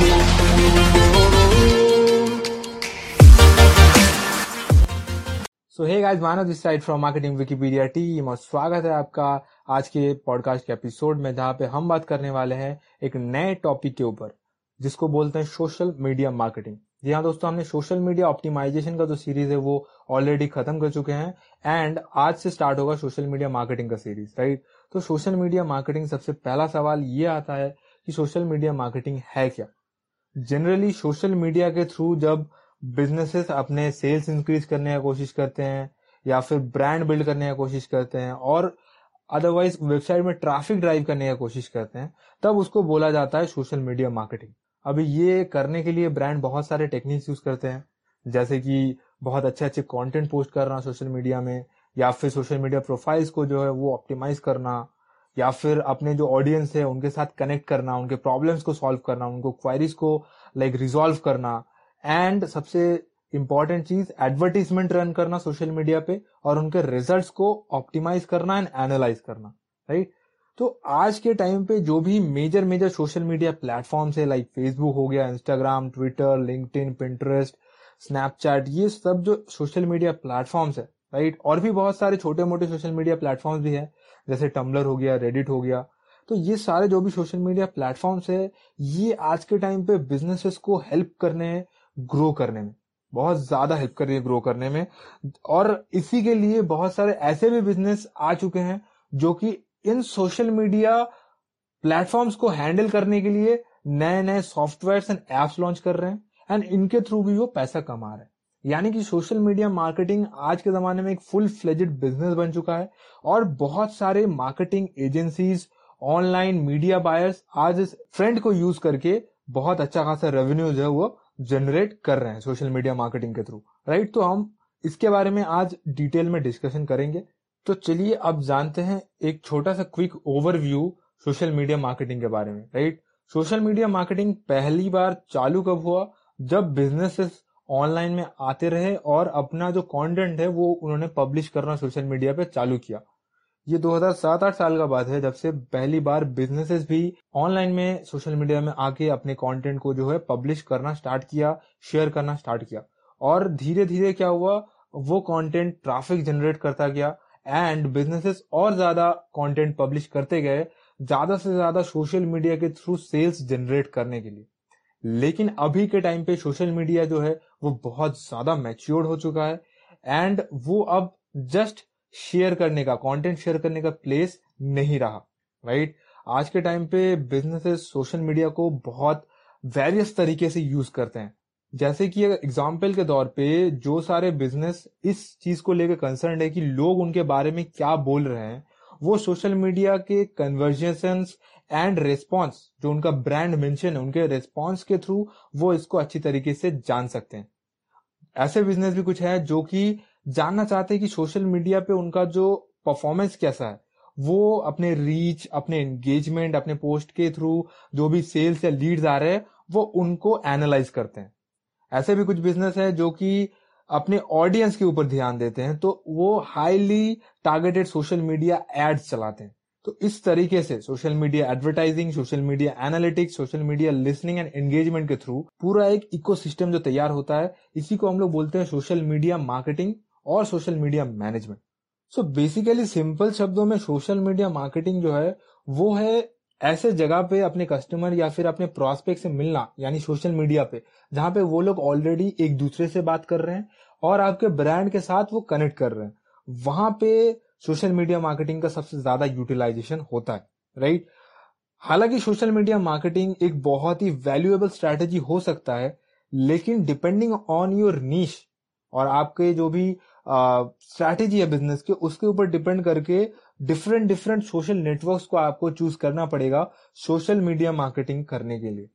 So hey guys Manav this side from marketing Wikipedia team और स्वागत है आपका आज के पॉडकास्ट के एपिसोड में, जहाँ पे हम बात करने वाले हैं एक नए टॉपिक के ऊपर, जिसको बोलते हैं सोशल मीडिया मार्केटिंग जी हाँ दोस्तों, हमने सोशल मीडिया ऑप्टिमाइजेशन का जो सीरीज़ है, वो ऑलरेडी खत्म कर चुके हैं एंड आज से स्टार्ट होगा सोशल मीडिया मार्केटिंग का सीरीज़ राइट तो सोशल मीडिया मार्केटिंग सबसे पहला सवाल ये आता है कि सोशल मीडिया मार्केटिंग है क्या? जनरली सोशल मीडिया के थ्रू जब बिजनेसेस अपने सेल्स इंक्रीज करने की कोशिश करते हैं, या फिर ब्रांड बिल्ड करने की कोशिश करते हैं, और अदरवाइज़ वेबसाइट में ट्रैफ़िक ड्राइव करने की कोशिश करते हैं, तब उसको बोला जाता है सोशल मीडिया मार्केटिंग अभी ये करने के लिए ब्रांड बहुत सारे टेक्निक्स यूज़ करते हैं, जैसे कि बहुत अच्छे अच्छे कंटेंट पोस्ट करना सोशल मीडिया में, या फिर सोशल मीडिया प्रोफाइल्स को जो है वो ऑप्टिमाइज करना या फिर अपने जो ऑडियंस है उनके साथ कनेक्ट करना उनके प्रॉब्लम्स को सॉल्व करना उनको क्वायरीज को लाइक like, रिजॉल्व करना एंड सबसे इंपॉर्टेंट चीज़ एडवर्टीजमेंट रन करना सोशल मीडिया पे और उनके रिजल्ट्स को ऑप्टिमाइज करना एंड एनालाइज करना राइट right? तो आज के टाइम पे जो भी major major social media platforms है लाइक फेसबुक हो गया Instagram Twitter LinkedIn Pinterest Snapchat ये सब जो सोशल मीडिया प्लेटफॉर्म्स है राइट? और भी बहुत सारे छोटे मोटे सोशल मीडिया प्लेटफॉर्म्स भी है, जैसे टम्बलर हो गया रेडिट हो गया। तो ये सारे जो भी सोशल मीडिया प्लेटफॉर्म्स है, ये आज के टाइम पे बिजनेसेस को हेल्प करने हैं ग्रो करने में। बहुत ज़्यादा हेल्प कर रही है ग्रो करने में। और इसी के लिए बहुत सारे ऐसे भी बिज़नेस आ चुके हैं, जो कि इन सोशल मीडिया प्लेटफॉर्म्स को हैंडल करने के लिए नए नए सॉफ्टवेयर एंड एप्स लॉन्च कर रहे हैं एंड इनके थ्रू भी वो पैसा कमा रहे हैं। यानी कि सोशल मीडिया मार्केटिंग आज के जमाने में एक फुल फ्लेजेड बिज़नेस बन चुका है और बहुत सारे marketing agencies online media buyers आज इस ट्रेंड को यूज़ करके बहुत अच्छा खासा रेवेन्यू जो है वो जनरेट कर रहे हैं सोशल मीडिया मार्केटिंग के थ्रू राइट तो हम इसके बारे में आज डिटेल में डिस्कशन करेंगे। तो चलिए अब जानते हैं एक छोटा सा quick overview social media marketing के बारे में राइट सोशल मीडिया मार्केटिंग पहली बार चालू कब हुआ? जब बिजनेसेस ऑनलाइन में आते रहे और अपना जो कंटेंट है वो उन्होंने पब्लिश करना सोशल मीडिया पे चालू किया। ये 2007-8 साल का बात है, जब से पहली बार बिजनेसेस भी ऑनलाइन में सोशल मीडिया में आके अपने कंटेंट को जो है पब्लिश करना स्टार्ट किया शेयर करना स्टार्ट किया। और धीरे धीरे क्या हुआ, वो कंटेंट ट्रैफ़िक जनरेट करता गया एंड बिजनेसेस और ज़्यादा कंटेंट पब्लिश करते गए, ज़्यादा से ज़्यादा सोशल मीडिया के थ्रू सेल्स जनरेट करने के लिए। लेकिन अभी के टाइम पे सोशल मीडिया जो है वो बहुत ज़्यादा मैच्योर्ड हो चुका है। एंड वो अब जस्ट शेयर करने का कंटेंट शेयर करने का प्लेस नहीं रहा राइट आज के टाइम पे बिजनेसेस सोशल मीडिया को बहुत वेरियस तरीके से यूज़ करते हैं। जैसे कि एग्ज़ाम्पल के तौर पे जो सारे बिज़नेस इस चीज़ को लेकर कंसर्न है कि लोग उनके बारे में क्या बोल रहे हैं वो सोशल मीडिया के कन्वर्जेशन एंड रेस्पॉन्स जो उनका ब्रांड मेंशन है, उनके रेस्पॉन्स के थ्रू वो इसको अच्छी तरीके से जान सकते हैं। ऐसे बिज़नेस भी कुछ है जो कि जानना चाहते हैं कि सोशल मीडिया पे उनका जो परफॉर्मेंस कैसा है, वो अपने रीच अपने एंगेजमेंट अपने पोस्ट के थ्रू जो भी सेल्स या लीड्स आ रहे हैं, वो उनको एनालाइज करते हैं। ऐसे भी कुछ बिज़नेस है जो कि अपने ऑडियंस के ऊपर ध्यान देते हैं तो वो highly targeted social media ads चलाते हैं। तो इस तरीके से social media advertising social media analytics social media listening and engagement के थ्रू पूरा एक इकोसिस्टम जो तैयार होता है, इसी को हम लोग बोलते हैं सोशल मीडिया मार्केटिंग और social media management so basically simple शब्दों में सोशल मीडिया मार्केटिंग जो है, वो है ऐसे जगह पे अपने कस्टमर या फिर अपने प्रोस्पेक्ट से मिलना, यानी सोशल मीडिया पे, जहाँ पे वो लोग ऑलरेडी एक दूसरे से बात कर रहे हैं और आपके ब्रांड के साथ वो कनेक्ट कर रहे हैं। वहाँ पे सोशल मीडिया मार्केटिंग का सबसे ज़्यादा यूटिलाइजेशन होता है राइट हालाँकि सोशल मीडिया मार्केटिंग एक बहुत ही वैल्यूएबल स्ट्रैटेजी हो सकता है, लेकिन डिपेंडिंग ऑन योर नीश और आपके जो भी स्ट्रैटेजी है बिज़नेस के, उसके ऊपर डिपेंड करके डिफरेंट डिफरेंट सोशल नेटवर्क्स को आपको चूज़ करना पड़ेगा सोशल मीडिया मार्केटिंग करने के लिए।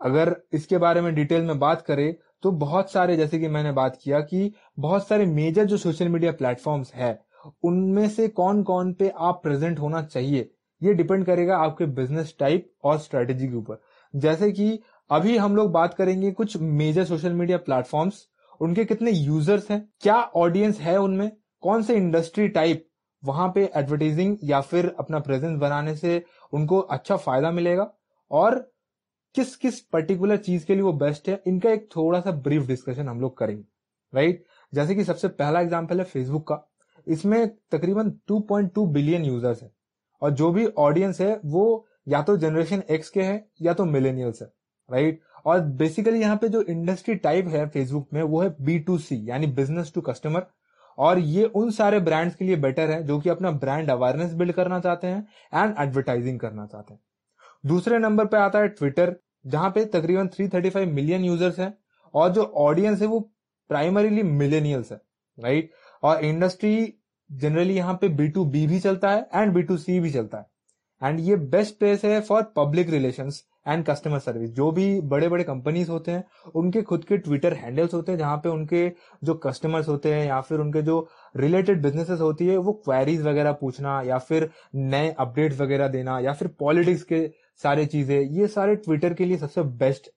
अगर इसके बारे में डिटेल में बात करें तो बहुत सारे, जैसे कि मैंने बात किया कि बहुत सारे मेजर जो सोशल मीडिया प्लेटफॉर्म्स है, उनमें से कौन कौन पे आप प्रेजेंट होना चाहिए, ये डिपेंड करेगा आपके बिज़नेस टाइप और स्ट्रेटेजी के ऊपर। जैसे कि अभी हम लोग बात करेंगे कुछ मेजर सोशल मीडिया प्लेटफॉर्म्स उनके कितने यूज़र्स हैं, क्या ऑडियंस है उनमें, कौन से इंडस्ट्री टाइप वहाँ पे एडवर्टाइजिंग या फिर अपना प्रेजेंस बनाने से उनको अच्छा फ़ायदा मिलेगा, और किस किस पर्टिकुलर चीज़ के लिए वो बेस्ट है, इनका एक थोड़ा सा ब्रीफ डिस्कशन हम लोग करेंगे राइट जैसे कि सबसे पहला एग्ज़ाम्पल है फेसबुक का। इसमें तकरीबन 2.2 बिलियन यूज़र्स है। और जो भी ऑडियंस है, वो या तो जनरेशन एक्स के हैं, या तो मिलेनियल्स है राइट और बेसिकली यहाँ पे जो इंडस्ट्री टाइप है फेसबुक में, वो है बी टू सी यानी बिज़नेस टू कस्टमर और ये उन सारे ब्रांड्स के लिए बेटर है, जो कि अपना ब्रांड अवेयरनेस बिल्ड करना चाहते हैं एंड एडवर्टाइजिंग करना चाहते हैं। दूसरे नंबर पे आता है ट्विटर जहाँ पे तकरीबन 335 मिलियन यूज़र्स हैं और जो ऑडियंस है वो प्राइमरीली मिलेनियल्स है राइट और इंडस्ट्री जनरली यहाँ पे बी टू बी भी चलता है एंड बी टू सी भी चलता है। एंड ये बेस्ट प्लेस है for public relations and customer service जो भी बड़े बड़े कंपनीज़ होते हैं, उनके खुद के ट्विटर हैंडल्स होते हैं, जहाँ पे उनके जो कस्टमर्स होते हैं, या फिर उनके जो रिलेटेड बिजनेसेस होती है, वो क्वेरीज वगैरह पूछना, या फिर नए अपडेट्स वगैरह देना, या फिर पॉलिटिक्स के सारे चीज़ें, ये सारे ट्विटर के लिए सबसे बेस्ट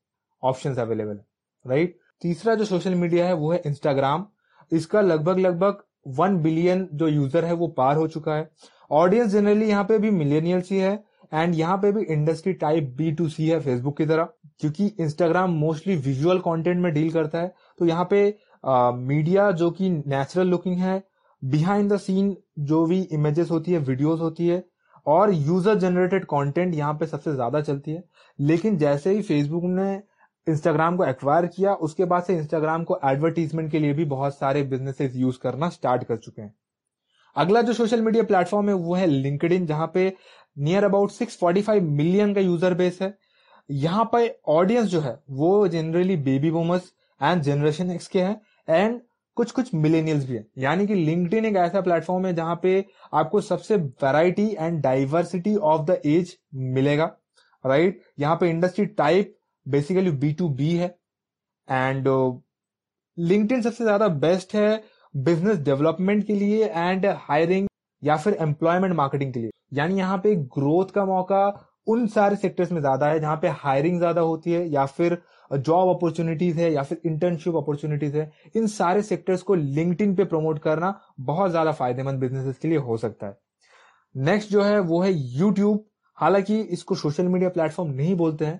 ऑप्शन अवेलेबल है राइट तीसरा जो सोशल मीडिया है, वो है इंस्टाग्राम इसका लगभग लगभग वन बिलियन जो यूज़र है, वो पार हो चुका है। ऑडियंस जनरली यहाँ पे भी मिलेनियल्स ही है। एंड यहाँ पे भी industry type B to C है फेसबुक की तरह, क्योंकि इंस्टाग्राम मोस्टली विजुअल कंटेंट में डील करता है। तो यहाँ पे मीडिया जो कि नेचुरल लुकिंग है बिहाइंड द सीन जो भी इमेजेस होती है वीडियोस होती है, और यूज़र जनरेटेड कंटेंट यहाँ पे सबसे ज़्यादा चलती है। लेकिन जैसे ही फेसबुक ने इंस्टाग्राम को एक्वायर किया, उसके बाद से इंस्टाग्राम को एडवर्टीजमेंट के लिए भी बहुत सारे बिजनेसेस यूज़ करना स्टार्ट कर चुके हैं। अगला जो सोशल मीडिया प्लेटफॉर्म है, वो है लिंकड जहाँ पे नियर अबाउट 645 मिलियन का यूज़र बेस है। यहाँ पर ऑडियंस जो है, वो generally baby boomers and generation X के हैं एंड कुछ कुछ मिलेनियल्स भी है। यानी कि लिंक्डइन एक ऐसा प्लेटफॉर्म है जहाँ पे आपको सबसे variety and diversity of the age मिलेगा राइट right? यहाँ पे industry type basically B to B है। एंड लिंक्डइन सबसे ज़्यादा बेस्ट है बिज़नेस डेवलपमेंट के लिए एंड हायरिंग या फिर एम्प्लॉयमेंट मार्केटिंग के लिए। यानी यहाँ पे ग्रोथ का मौका उन सारे सेक्टर्स में ज़्यादा है जहाँ पे हायरिंग ज़्यादा होती है या फिर जॉब अपॉर्चुनिटीज़ है या फिर इंटर्नशिप अपॉर्चुनिटीज़ है। इन सारे सेक्टर्स को लिंक्डइन पे प्रमोट करना बहुत ज़्यादा फ़ायदेमंद बिजनेसेस के लिए हो सकता है। नेक्स्ट जो है वो है यूट्यूब हालाँकि इसको सोशल मीडिया प्लेटफॉर्म नहीं बोलते हैं।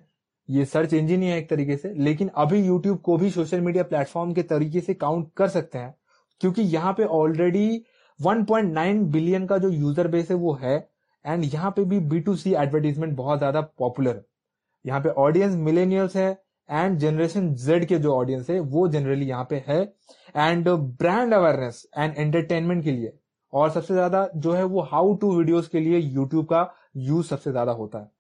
ये सर्च इंजिन ही है एक तरीके से। लेकिन अभी यूट्यूब को भी सोशल मीडिया प्लेटफॉर्म के तरीके से काउंट कर सकते हैं। क्योंकि यहाँ पे ऑलरेडी 1.9 बिलियन का जो यूज़र बेस है वो है एंड यहाँ पे भी बी टू सी एडवर्टीजमेंट बहुत ज़्यादा पॉपुलर है। यहाँ पे ऑडियंस मिलेनियल्स है एंड जनरेशन जेड के जो ऑडियंस है, वो जनरली यहाँ पे है। And brand awareness and entertainment के लिए, और सबसे ज़्यादा जो है वो हाउ टू वीडियोस के लिए यूट्यूब का यूज़ सबसे ज़्यादा होता है।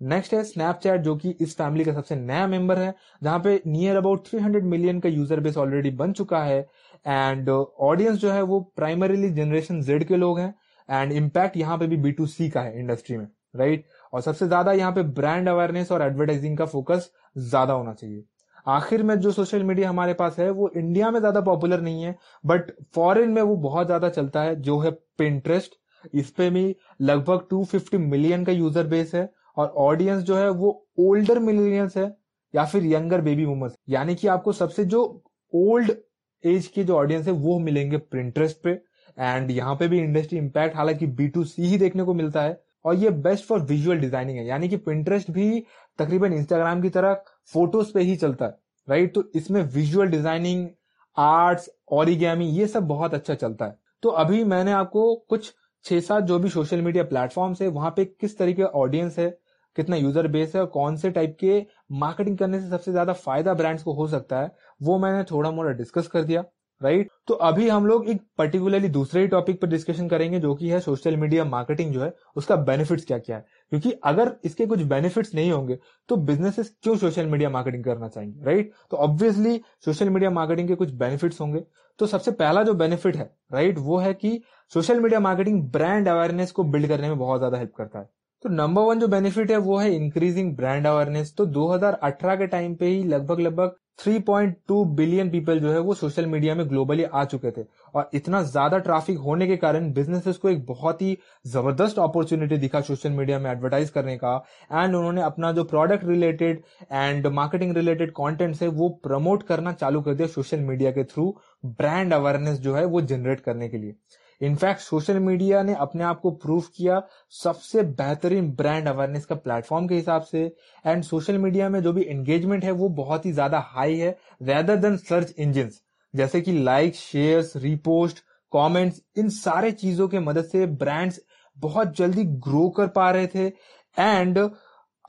नेक्स्ट है स्नैपचैट जो कि इस फैमिली का सबसे नया मेंबर है, जहाँ पे नियर अबाउट 300 मिलियन का यूज़र बेस ऑलरेडी बन चुका है एंड ऑडियंस uh, जो है वो प्राइमरीली जनरेशन जेड के लोग हैं एंड इम्पैक्ट यहाँ पे भी बी टू सी का है इंडस्ट्री में राइट? और सबसे ज़्यादा यहाँ पे ब्रांड अवेयरनेस और एडवर्टाइजिंग का फोकस ज़्यादा होना चाहिए। आखिर में जो सोशल मीडिया हमारे पास है वो इंडिया में ज़्यादा पॉपुलर नहीं है बट फॉरेन में वो बहुत ज़्यादा चलता है जो है पिंट्रेस्ट इस पे भी लगभग 250 मिलियन का यूज़र बेस है और ऑडियंस जो है वो ओल्डर मिलेनियल्स है या फिर यंगर बेबी बूमर्स यानी कि आपको सबसे जो ओल्ड एज के जो ऑडियंस है, वो मिलेंगे प्रिंटरेस्ट पे। एंड यहाँ पे भी इंडस्ट्री इम्पैक्ट हालाँकि बी टू सी ही देखने को मिलता है। और ये बेस्ट फॉर विजुअल डिज़ाइनिंग है। यानी कि पिंटरेस्ट भी तकरीबन इंस्टाग्राम की तरह फ़ोटोज़ पे ही चलता है राइट तो इसमें विजुअल डिज़ाइनिंग आर्ट्स ऑरिगेमी ये सब बहुत अच्छा चलता है। तो अभी मैंने आपको कुछ छह सात जो भी सोशल मीडिया प्लेटफॉर्म्स है, वहाँ पे किस तरीके ऑडियंस है कितना यूज़र बेस है और कौन से टाइप के मार्केटिंग करने से सबसे ज़्यादा फ़ायदा ब्रांड्स को हो सकता है, वो मैंने थोड़ा मोड़ा डिस्कस कर दिया राइट तो अभी हम लोग एक पर्टिकुलरली दूसरे ही टॉपिक पर डिस्कशन करेंगे, जो कि है सोशल मीडिया मार्केटिंग जो है, उसका बेनिफिट्स क्या क्या है। क्योंकि अगर इसके कुछ बेनिफिट्स नहीं होंगे तो बिजनेसेस क्यों सोशल मीडिया मार्केटिंग करना चाहेंगे राइट तो ऑब्वियसली सोशल मीडिया मार्केटिंग के कुछ बेनिफिट्स होंगे। तो सबसे पहला जो बेनिफिट है राइट वो है कि social media marketing brand awareness को बिल्ड करने में बहुत ज़्यादा हेल्प करता है। तो नंबर वन जो बेनिफिट है, वो है इंक्रीजिंग ब्रांड अवेयरनेस तो 2018 के टाइम पे ही लगभग लगभग 3.2 बिलियन पीपल जो है, वो सोशल मीडिया में ग्लोबली आ चुके थे। और इतना ज़्यादा ट्रैफ़िक होने के कारण बिजनेसेस को एक बहुत ही ज़बरदस्त अपॉर्चुनिटी दिखा सोशल मीडिया में एडवर्टाइज करने का। एंड उन्होंने अपना जो product related and marketing related content है, वो प्रमोट करना चालू कर दिया सोशल मीडिया के थ्रू ब्रांड अवेयरनेस जो है, वो जनरेट करने के लिए। इनफैक्ट सोशल मीडिया ने अपने आप को प्रूव किया सबसे बेहतरीन ब्रांड अवेयरनेस का प्लेटफॉर्म के हिसाब से। एंड सोशल मीडिया में जो भी एंगेजमेंट है, वो बहुत ही ज़्यादा हाई है रेदर देन सर्च इंजिन जैसे कि लाइक शेयर रिपोस्ट कमेंट्स इन सारे चीज़ों के मदद से ब्रांड्स बहुत जल्दी ग्रो कर पा रहे थे। एंड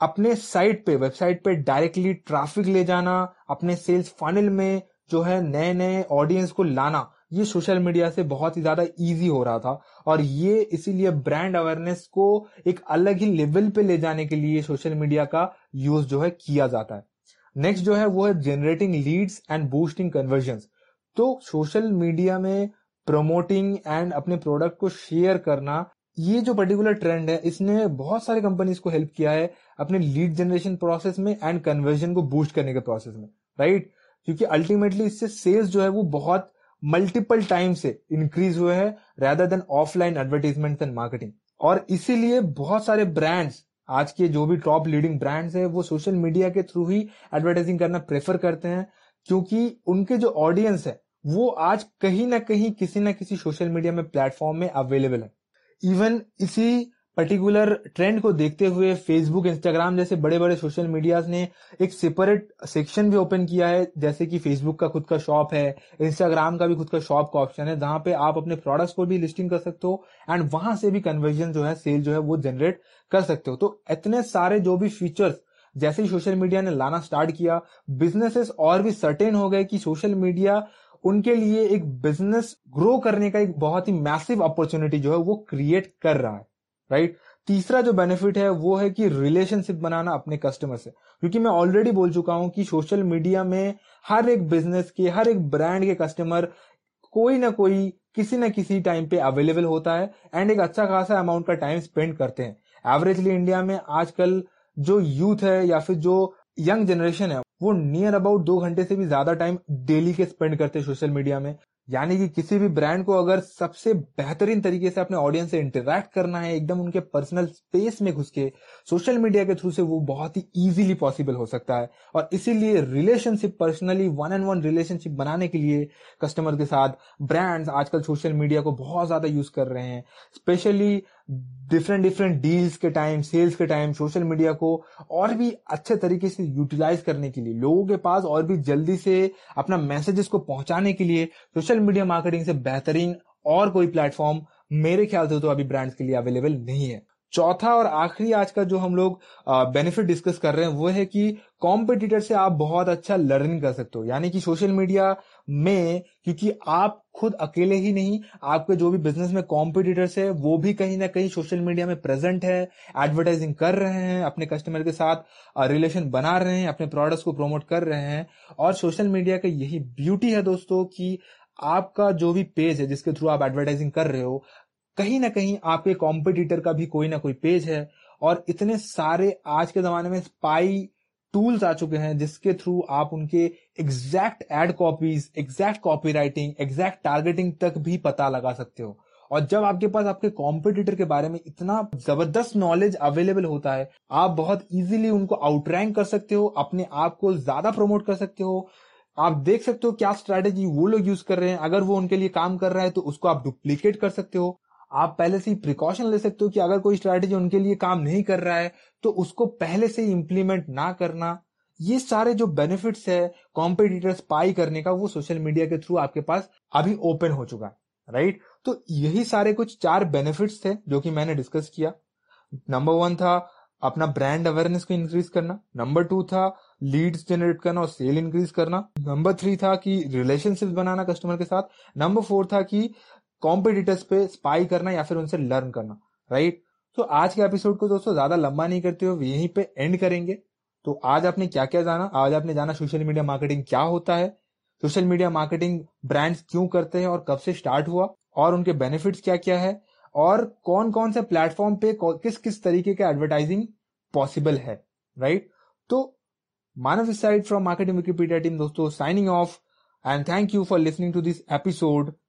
अपने साइट पे वेबसाइट पे डायरेक्टली ट्रैफ़िक ले जाना, अपने सेल्स फनल में जो है नए नए ऑडियंस को लाना ये सोशल मीडिया से बहुत ही ज़्यादा इजी हो रहा था और ये इसीलिए ब्रांड अवेयरनेस को एक अलग ही लेवल पे ले जाने के लिए सोशल मीडिया का यूज़ जो है किया जाता है। नेक्स्ट जो है वो है generating leads and boosting conversion तो सोशल मीडिया में प्रमोटिंग एंड अपने प्रोडक्ट को शेयर करना, ये जो पर्टिकुलर ट्रेंड है, इसने बहुत सारे कंपनीज़ को हेल्प किया है अपने लीड जनरेशन प्रोसेस में एंड कन्वर्जन को बूस्ट करने के प्रोसेस में राइट क्योंकि अल्टीमेटली इससे सेल्स जो है वो बहुत मल्टीपल टाइम से इंक्रीज हुए हैं rather than offline advertisement and marketing और इसीलिए बहुत सारे ब्रांड्स आज के जो भी टॉप लीडिंग ब्रांड्स है, वो सोशल मीडिया के थ्रू ही एडवर्टाइजिंग करना प्रेफर करते हैं, क्योंकि उनके जो ऑडियंस है, वो आज कहीं ना कहीं किसी ना किसी सोशल मीडिया में प्लेटफॉर्म में अवेलेबल है. इवन इसी पर्टिकुलर ट्रेंड को देखते हुए फेसबुक इंस्टाग्राम जैसे बड़े बड़े सोशल मीडियाज ने एक सेपरेट सेक्शन भी ओपन किया है, जैसे कि फेसबुक का खुद का शॉप है इंस्टाग्राम का भी खुद का शॉप का ऑप्शन है, जहाँ पे आप अपने प्रोडक्ट्स को भी लिस्टिंग कर सकते हो एंड वहाँ से भी कन्वर्जन जो है सेल जो है वो जनरेट कर सकते हो। तो इतने सारे जो भी फीचर्स जैसे ही सोशल मीडिया ने लाना स्टार्ट किया बिजनेसेस और भी सर्टेन हो गए कि सोशल मीडिया उनके लिए एक बिज़नेस ग्रो करने का एक बहुत ही मैसिव अपॉर्चुनिटी जो है वो क्रिएट कर रहा है। राइट? तीसरा जो बेनिफिट है वो है कि रिलेशनशिप बनाना अपने कस्टमर से। क्योंकि मैं ऑलरेडी बोल चुका हूँ कि सोशल मीडिया में हर एक बिज़नेस के, हर एक ब्रांड के कस्टमर कोई ना कोई, किसी ना किसी टाइम पे अवेलेबल होता है एंड एक अच्छा खासा अमाउंट का टाइम स्पेंड करते हैं। एवरेजली इंडिया में आजकल जो यूथ है या फिर जो यंग जनरेशन है, वो नियर अबाउट दो घंटे से भी ज़्यादा टाइम डेली के स्पेंड करते हैं सोशल मीडिया में। यानी कि किसी भी ब्रांड को अगर सबसे बेहतरीन तरीके से अपने ऑडियंस से इंटरेक्ट करना है, एकदम उनके पर्सनल स्पेस में घुस के सोशल मीडिया के थ्रू से वो बहुत ही इजीली पॉसिबल हो सकता है। और इसीलिए relationship personally one and one relationship बनाने के लिए कस्टमर के साथ ब्रांड्स आजकल सोशल मीडिया को बहुत ज़्यादा यूज़ कर रहे हैं। स्पेशली डिफरेंट डिफरेंट डील्स के टाइम सेल्स के टाइम सोशल मीडिया को और भी अच्छे तरीके से यूटिलाइज करने के लिए, लोगों के पास और भी जल्दी से अपना मैसेजेस को पहुँचाने के लिए सोशल मीडिया मार्केटिंग से बेहतरीन और कोई प्लेटफॉर्म मेरे ख्याल से तो अभी ब्रांड्स के लिए अवेलेबल नहीं है। चौथा और आखिरी आज का जो हम लोग बेनिफिट डिस्कस कर रहे हैं, वो है कि कॉम्पिटिटर से आप बहुत अच्छा लर्निंग कर सकते हो। यानी कि सोशल मीडिया में, क्योंकि आप खुद अकेले ही नहीं, आपके जो भी बिज़नेस में कॉम्पिटिटर्स है, वो भी कहीं ना कहीं सोशल मीडिया में प्रेजेंट है एडवर्टाइजिंग कर रहे हैं, अपने कस्टमर के साथ रिलेशन बना रहे हैं, अपने प्रोडक्ट्स को प्रमोट कर रहे हैं। और सोशल मीडिया का यही ब्यूटी है दोस्तों कि आपका जो भी पेज है, जिसके थ्रू आप एडवर्टाइजिंग कर रहे हो कहीं ना कहीं आपके कॉम्पिटिटर का भी कोई ना कोई पेज है और इतने सारे आज के जमाने में स्पाई टूल्स आ चुके हैं जिसके थ्रू आप उनके exact ad copies exact copy writing exact targeting तक भी पता लगा सकते हो। और जब आपके पास आपके कॉम्पिटिटर के बारे में इतना ज़बरदस्त नॉलेज अवेलेबल होता है, आप बहुत इजीली उनको आउटरैंक कर सकते हो, अपने आप को ज़्यादा प्रमोट कर सकते हो। आप देख सकते हो क्या स्ट्रैटेजी वो लोग यूज़ कर रहे हैं। अगर वो उनके लिए काम कर रहा है तो उसको आप डुप्लीकेट कर सकते हो। आप पहले से ही प्रिकॉशन ले सकते हो कि अगर कोई स्ट्रैटेजी उनके लिए काम नहीं कर रहा है तो उसको पहले से ही इंप्लीमेंट ना करना। ये सारे जो बेनिफिट्स है कॉम्पिटिटर्स पाई करने का, वो सोशल मीडिया के थ्रू आपके पास अभी ओपन हो चुका है राइट तो यही सारे कुछ चार बेनिफिट्स थे, जो कि मैंने डिस्कस किया। नंबर वन था अपना ब्रांड अवेयरनेस को इंक्रीज करना। नंबर टू था लीड्स जनरेट करना और सेल इंक्रीज करना। नंबर थ्री था कि रिलेशनशिप बनाना कस्टमर के साथ। नंबर फोर था कि कॉम्पिटिटर्स पे स्पाई करना या फिर उनसे लर्न करना राइट तो आज के एपिसोड को दोस्तों ज़्यादा लंबा नहीं करते हुए, यहीं पे एंड करेंगे। तो आज आपने क्या क्या जाना? आज आपने जाना सोशल मीडिया मार्केटिंग क्या होता है? सोशल मीडिया मार्केटिंग ब्रांड्स क्यों करते हैं और कब से स्टार्ट हुआ? और उनके बेनिफिट्स क्या क्या है? और कौन कौन से प्लेटफॉर्म पे किस किस तरीके का एडवर्टाइजिंग पॉसिबल है राइट तो Manav side from marketing Wikipedia team दोस्तों signing off and thank you for listening to this episode